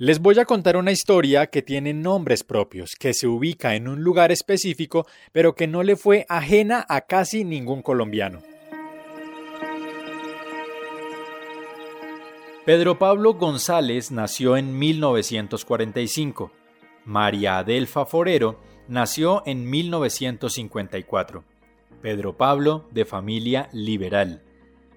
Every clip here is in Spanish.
Les voy a contar una historia que tiene nombres propios, que se ubica en un lugar específico, pero que no le fue ajena a casi ningún colombiano. Pedro Pablo González nació en 1945. María Adelfa Forero nació en 1954. Pedro Pablo de familia liberal.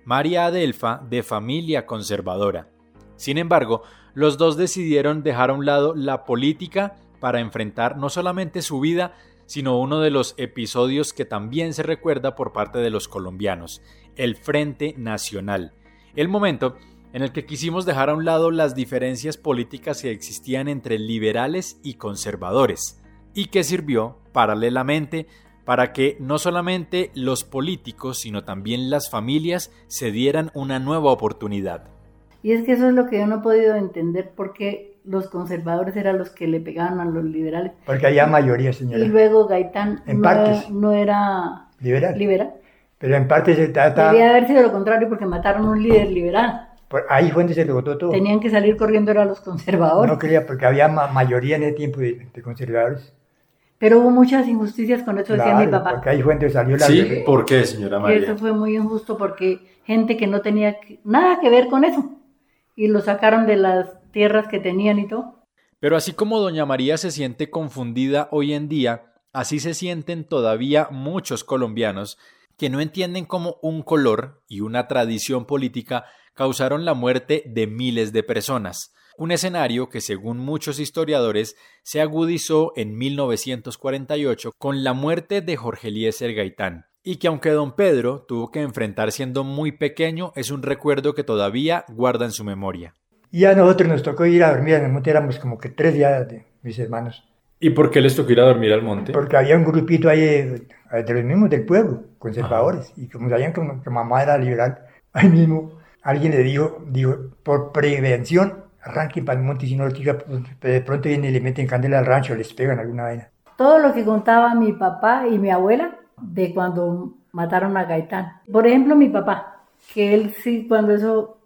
María Adelfa de familia conservadora. Sin embargo, los dos decidieron dejar a un lado la política para enfrentar no solamente su vida, sino uno de los episodios que también se recuerda por parte de los colombianos, el Frente Nacional, el momento en el que quisimos dejar a un lado las diferencias políticas que existían entre liberales y conservadores, y que sirvió, paralelamente, para que no solamente los políticos, sino también las familias se dieran una nueva oportunidad. Y es que eso es lo que yo no he podido entender por qué los conservadores eran los que le pegaban a los liberales. Porque había mayoría, señora. Y luego Gaitán En no, partes. Era, no era Liberal. liberal. Pero en parte se trata... Debía haber sido lo contrario porque mataron a un líder liberal. por- ahí fue donde se le votó todo. Tenían que salir corriendo eran los conservadores. No quería, porque había ma- mayoría en ese tiempo de, de conservadores. Pero hubo muchas injusticias con eso, decía mi Claro, papá. porque ahí fue donde salió la... Sí, ¿por qué, señora María? eso fue muy injusto porque gente que no tenía que- nada que ver con eso. Y lo sacaron de las tierras que tenían y todo. Pero así como doña María se siente confundida hoy en día, así se sienten todavía muchos colombianos que no entienden cómo un color y una tradición política causaron la muerte de miles de personas. Un escenario que, según muchos historiadores, se agudizó en 1948 con la muerte de Jorge Eliezer Gaitán, y que aunque don Pedro tuvo que enfrentar siendo muy pequeño, es un recuerdo que todavía guarda en su memoria. Y a nosotros nos tocó ir a dormir en el monte, éramos como que tres días de mis hermanos. ¿Y por qué les tocó ir a dormir al monte? Porque había un grupito ahí de, de los mismos del pueblo, conservadores. Y como sabían que, que mamá era liberal, ahí mismo alguien le dijo, dijo, por prevención, arranquen para el monte si no lo tira, de pronto vienen y le meten candela al rancho, les pegan alguna vaina. Todo lo que contaba mi papá y mi abuela de cuando mataron a Gaitán. Por ejemplo, mi papá, que él sí, cuando eso,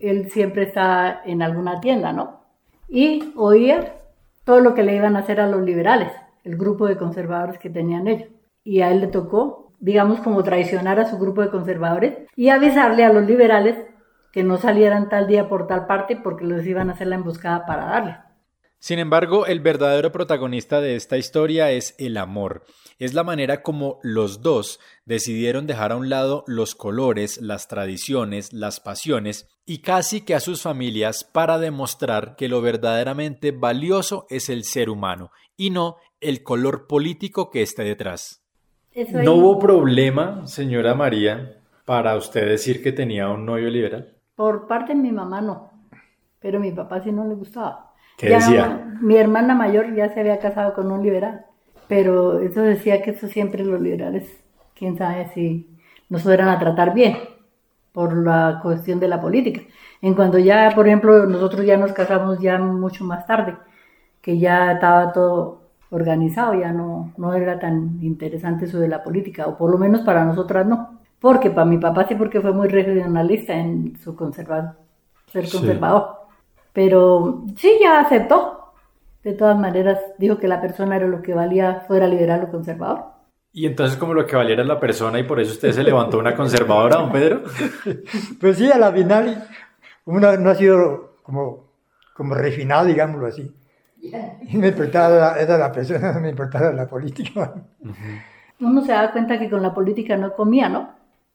él siempre estaba en alguna tienda, ¿no? Y oía todo lo que le iban a hacer a los liberales, el grupo de conservadores que tenían ellos. Y a él le tocó, digamos, como traicionar a su grupo de conservadores y avisarle a los liberales que no salieran tal día por tal parte porque les iban a hacer la emboscada para darle. Sin embargo, el verdadero protagonista de esta historia es el amor. Es la manera como los dos decidieron dejar a un lado los colores, las tradiciones, las pasiones y casi que a sus familias para demostrar que lo verdaderamente valioso es el ser humano y no el color político que esté detrás. Eso ¿No hubo problema, señora María, para usted decir que tenía un novio liberal? Por parte de mi mamá no, pero mi papá sí no le gustaba. Mi hermana mayor ya se había casado con un liberal, pero eso decía que eso siempre los liberales, quién sabe si nos fueran a tratar bien por la cuestión de la política. En cuanto ya, por ejemplo, nosotros ya nos casamos ya mucho más tarde, que ya estaba todo organizado, ya no, no era tan interesante eso de la política, o por lo menos para nosotras no. Porque para mi papá sí, porque fue muy regionalista en su conservador, ser Sí. Pero sí, ya aceptó. De todas maneras, dijo que la persona era lo que valía, fuera liberal o conservador. Y entonces como lo que valiera es la persona y por eso usted se levantó una conservadora, don Pedro. Pues sí, a la final uno no ha sido como, como refinado, digámoslo así. Y me importaba la, era la persona, no me importaba la política. Uno se da cuenta que con la política no comía, ¿no?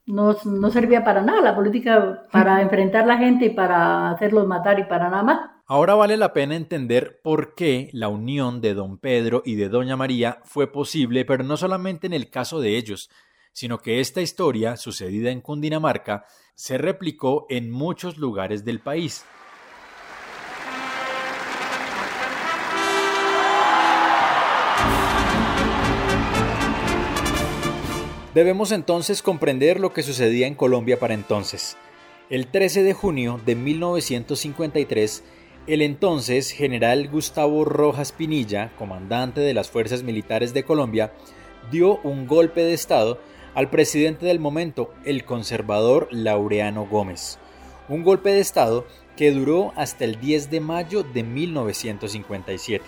No, no servía para nada la política, para enfrentar a la gente y para hacerlos matar y para nada más. Ahora vale la pena entender por qué la unión de don Pedro y de doña María fue posible, pero no solamente en el caso de ellos, sino que esta historia, sucedida en Cundinamarca, se replicó en muchos lugares del país. Debemos entonces comprender lo que sucedía en Colombia para entonces. El 13 de junio de 1953, el entonces general Gustavo Rojas Pinilla, comandante de las Fuerzas Militares de Colombia, dio un golpe de Estado al presidente del momento, el conservador Laureano Gómez. Un golpe de Estado que duró hasta el 10 de mayo de 1957.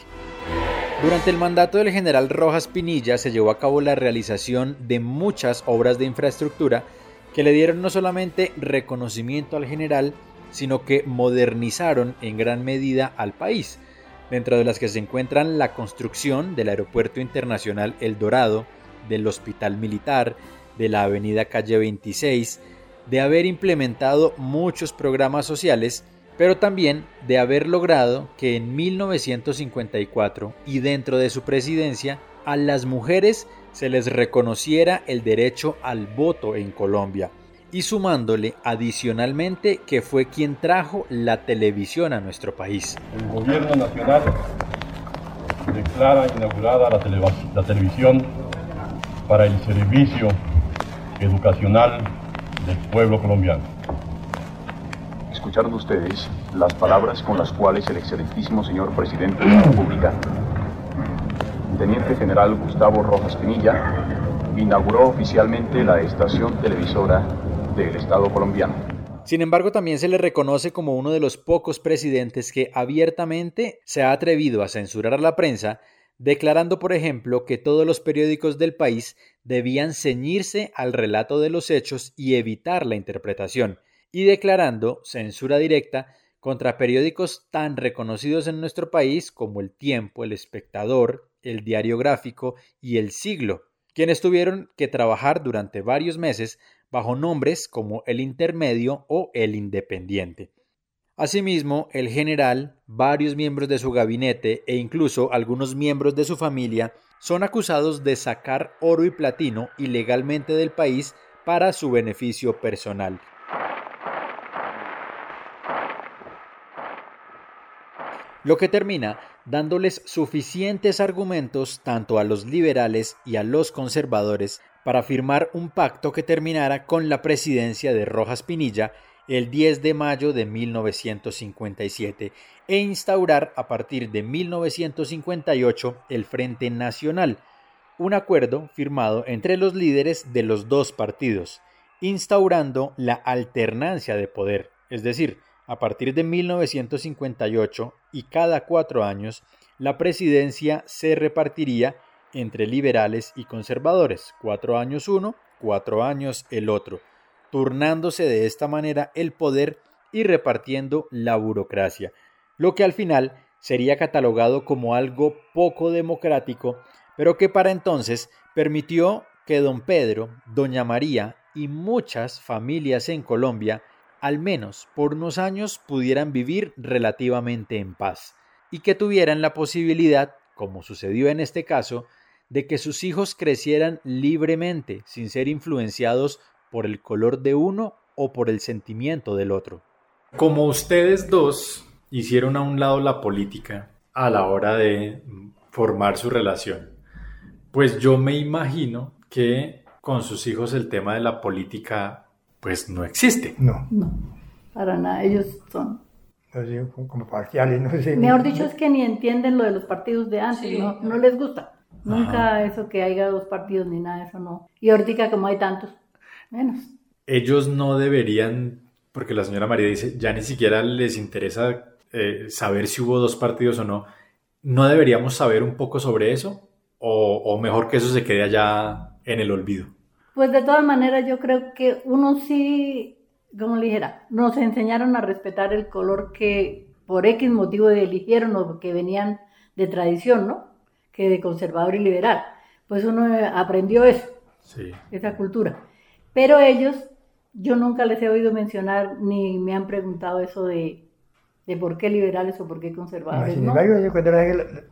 Durante el mandato del general Rojas Pinilla se llevó a cabo la realización de muchas obras de infraestructura que le dieron no solamente reconocimiento al general, sino que modernizaron en gran medida al país, dentro de las que se encuentran la construcción del Aeropuerto Internacional El Dorado, del Hospital Militar, de la Avenida Calle 26, de haber implementado muchos programas sociales, pero también de haber logrado que en 1954 y dentro de su presidencia a las mujeres se les reconociera el derecho al voto en Colombia y sumándole adicionalmente que fue quien trajo la televisión a nuestro país. El gobierno nacional declara inaugurada la, la televisión para el servicio educacional del pueblo colombiano. Escucharon ustedes las palabras con las cuales el excelentísimo señor presidente de la República, Teniente General Gustavo Rojas Pinilla, inauguró oficialmente la estación televisora del Estado colombiano. Sin embargo, también se le reconoce como uno de los pocos presidentes que abiertamente se ha atrevido a censurar a la prensa, declarando, por ejemplo, que todos los periódicos del país debían ceñirse al relato de los hechos y evitar la interpretación, y declarando censura directa contra periódicos tan reconocidos en nuestro país como El Tiempo, El Espectador, El Diario Gráfico y El Siglo, quienes tuvieron que trabajar durante varios meses bajo nombres como el intermedio o el independiente. Asimismo, el general, varios miembros de su gabinete e incluso algunos miembros de su familia son acusados de sacar oro y platino ilegalmente del país para su beneficio personal. Lo que termina dándoles suficientes argumentos tanto a los liberales y a los conservadores para firmar un pacto que terminara con la presidencia de Rojas Pinilla el 10 de mayo de 1957 e instaurar a partir de 1958 el Frente Nacional, un acuerdo firmado entre los líderes de los dos partidos, instaurando la alternancia de poder, es decir, a partir de 1958 y cada cuatro años, la presidencia se repartiría entre liberales y conservadores, cuatro años uno, cuatro años el otro, turnándose de esta manera el poder y repartiendo la burocracia, lo que al final sería catalogado como algo poco democrático, pero que para entonces permitió que don Pedro, doña María y muchas familias en Colombia, al menos por unos años, pudieran vivir relativamente en paz y que tuvieran la posibilidad, como sucedió en este caso, de que sus hijos crecieran libremente, sin ser influenciados por el color de uno o por el sentimiento del otro. Como ustedes dos hicieron a un lado la política a la hora de formar su relación, pues yo me imagino que con sus hijos el tema de la política pues no existe. No. No, para nada, ellos son. Como parciales, no sé. Mejor dicho, es que ni entienden lo de los partidos de antes, no, no les gusta. Nunca eso que haya dos partidos ni nada, eso no. Y ahorita como hay tantos, menos. Ellos no deberían, porque la señora María dice, ya ni siquiera les interesa eh, saber si hubo dos partidos o no. ¿No deberíamos saber un poco sobre eso? O, o mejor que eso se quede allá en el olvido? Pues de todas maneras yo creo que uno sí, como le dijera, nos enseñaron a respetar el color que por X motivo eligieron o que venían de tradición, ¿no? que de conservador y liberal. Pues uno aprendió eso, esa cultura. Pero ellos, yo nunca les he oído mencionar ni me han preguntado eso de, de por qué liberales o por qué conservadores. sin embargo, cuando,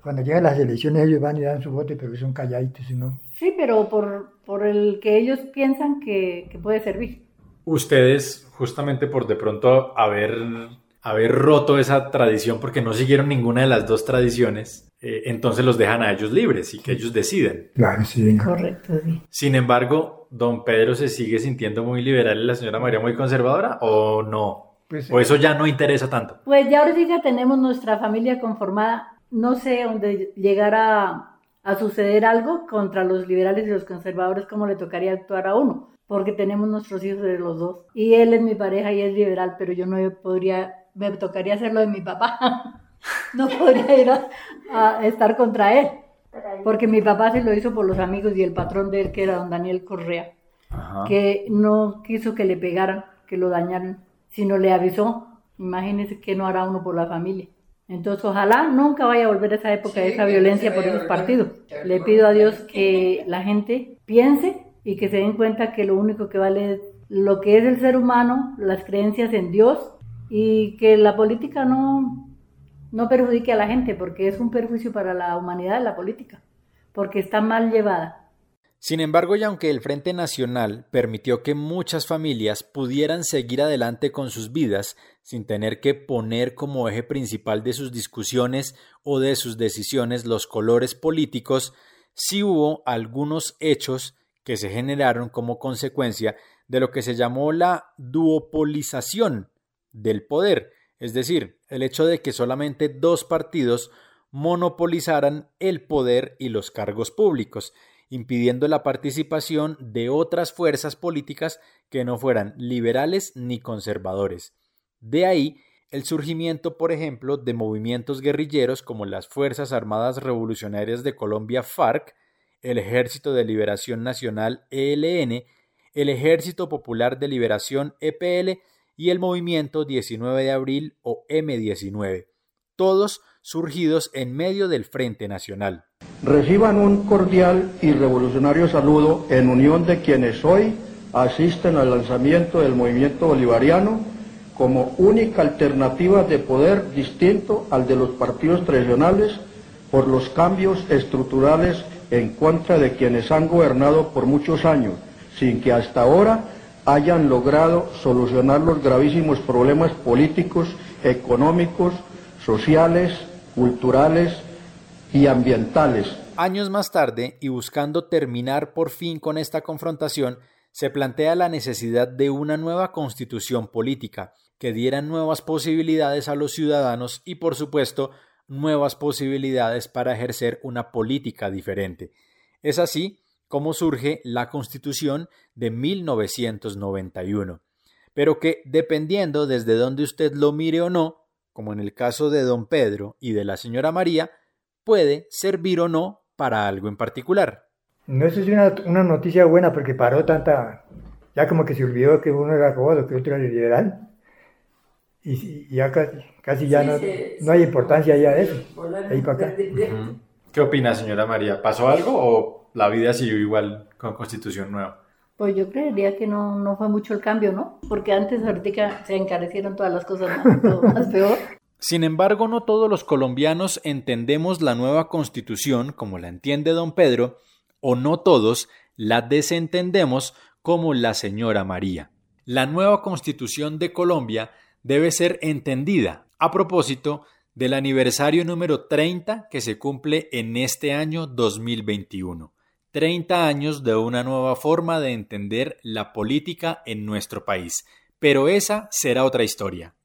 cuando, llegan las elecciones ellos van y dan su voto, pero son calladitos, ¿no? Sí, pero por, por el que ellos piensan que, que puede servir. Ustedes, justamente por de pronto haber haber roto esa tradición porque no siguieron ninguna de las dos tradiciones, eh, entonces los dejan a ellos libres y que ellos deciden. Claro, sí. Correcto, sí. Sin embargo, don Pedro se sigue sintiendo muy liberal y la señora María muy conservadora o no? Pues, ¿O eso ya no interesa tanto? Pues ya ahorita tenemos nuestra familia conformada, no sé dónde llegará a suceder algo contra los liberales y los conservadores, como le tocaría actuar a uno, porque tenemos nuestros hijos de los dos. Y él es mi pareja y es liberal, pero yo no podría me tocaría hacerlo de mi papá. no podría ir a, estar contra él. Porque mi papá se lo hizo por los amigos y el patrón de él, que era don Daniel Correa, que no quiso que le pegaran, que lo dañaran, sino le avisó. Imagínese que no hará uno por la familia. Entonces, ojalá nunca vaya a volver a esa época de esa violencia por esos partidos. Le pido a Dios que la gente piense y que se den cuenta que lo único que vale es lo que es el ser humano, las creencias en Dios y que la política no, no perjudique a la gente porque es un perjuicio para la humanidad la política, porque está mal llevada. Sin embargo, y aunque el Frente Nacional permitió que muchas familias pudieran seguir adelante con sus vidas sin tener que poner como eje principal de sus discusiones o de sus decisiones los colores políticos, sí hubo algunos hechos que se generaron como consecuencia de lo que se llamó la duopolización del poder, es decir, el hecho de que solamente dos partidos monopolizaran el poder y los cargos públicos, impidiendo la participación de otras fuerzas políticas que no fueran liberales ni conservadores. De ahí el surgimiento, por ejemplo, de movimientos guerrilleros como las Fuerzas Armadas Revolucionarias de Colombia FARC, el Ejército de Liberación Nacional ELN, el Ejército Popular de Liberación EPL y el Movimiento 19 de Abril o M19, todos surgidos en medio del Frente Nacional. Reciban un cordial y revolucionario saludo en unión de quienes hoy asisten al lanzamiento del movimiento bolivariano como única alternativa de poder distinto al de los partidos tradicionales por los cambios estructurales en contra de quienes han gobernado por muchos años, sin que hasta ahora hayan logrado solucionar los gravísimos problemas políticos, económicos, sociales, culturales, y ambientales. Años más tarde, y buscando terminar por fin con esta confrontación, se plantea la necesidad de una nueva constitución política que diera nuevas posibilidades a los ciudadanos y, por supuesto, nuevas posibilidades para ejercer una política diferente. Es así como surge la Constitución de 1991, pero que, dependiendo desde donde usted lo mire o no, como en el caso de don Pedro y de la señora María, puede servir o no para algo en particular. No, eso es una, una noticia buena porque paró tanta, ya como que se olvidó que uno era acabado, que otro era liberal. Y, ya casi, ya no, no, hay importancia ya de eso. Ahí para acá. ¿Qué opina, señora María? ¿Pasó algo o la vida siguió igual con constitución nueva? Pues yo creería que no, no fue mucho el cambio, ¿no? Porque antes ahorita se encarecieron todas las cosas más peor. Sin embargo, no todos los colombianos entendemos la nueva constitución como la entiende don Pedro, o no todos la desentendemos como la señora María. La nueva constitución de Colombia debe ser entendida a propósito del aniversario número 30 que se cumple en este año 2021. 30 años de una nueva forma de entender la política en nuestro país. Pero esa será otra historia.